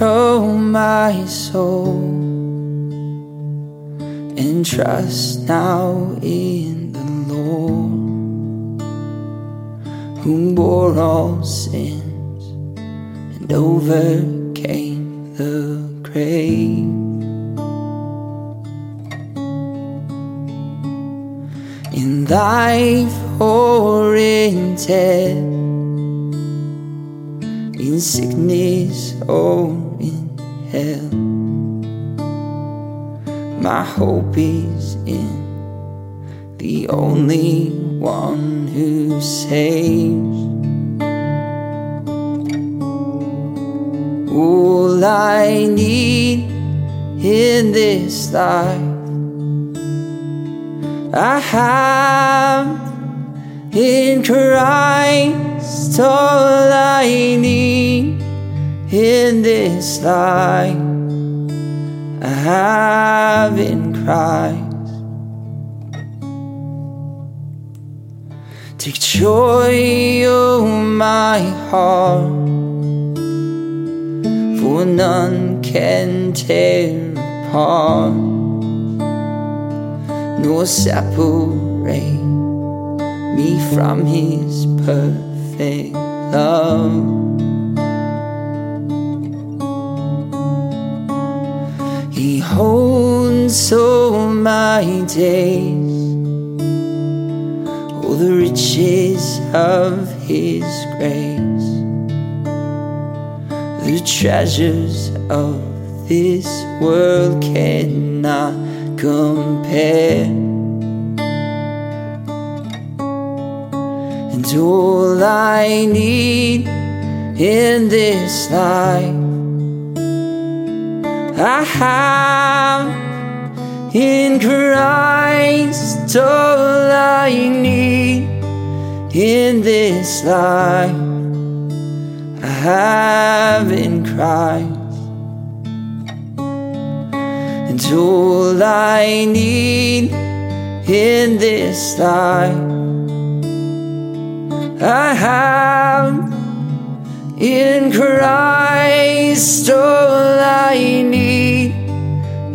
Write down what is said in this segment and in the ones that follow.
oh my soul, and trust now in the Lord, who bore all sins and overcame the grave. In life or in death in sickness or oh, in hell. My hope is in the only one who saves. All I need in this life, I have in Christ all I need in this life I have in Christ Take joy, oh my heart For none can tear apart Nor separate me from his perfect love. Holds all my days, all the riches of his grace, the treasures of this world cannot compare. and all I need in this life. I have in Christ all I need in this life. I have in Christ. And all I need in this life I have in Christ all I need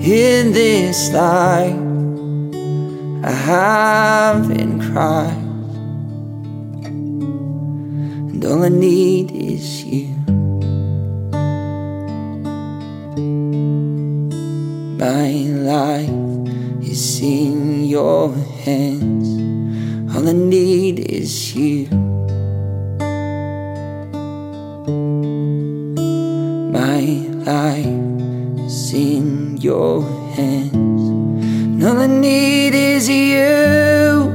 in this life. I have in Christ, and all I need is you. My life is in your hands. All I need is you. My life in your hands. And all I need is you.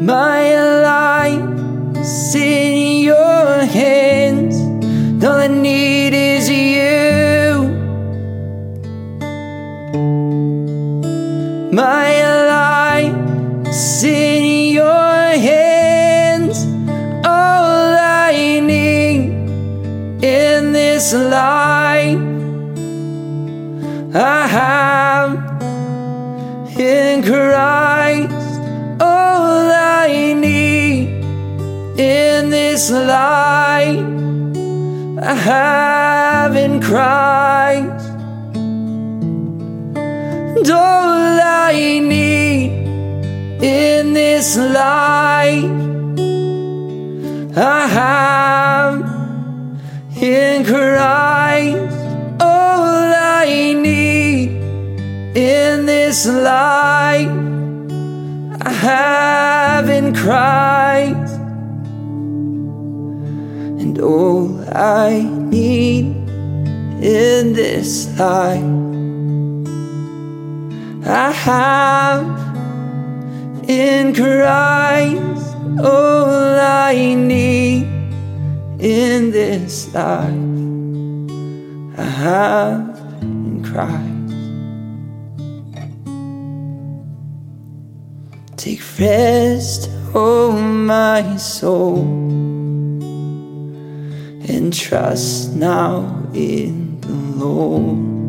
My life is in your hands. And all I need is you. My life is in this life I have in Christ. All I need in this life I have in Christ. All I need in this life I have in Christ, all I need in this life, I have in Christ, and all I need in this life, I have in Christ, all I need in this life I have in Christ. Take rest, oh my soul, and trust now in the Lord.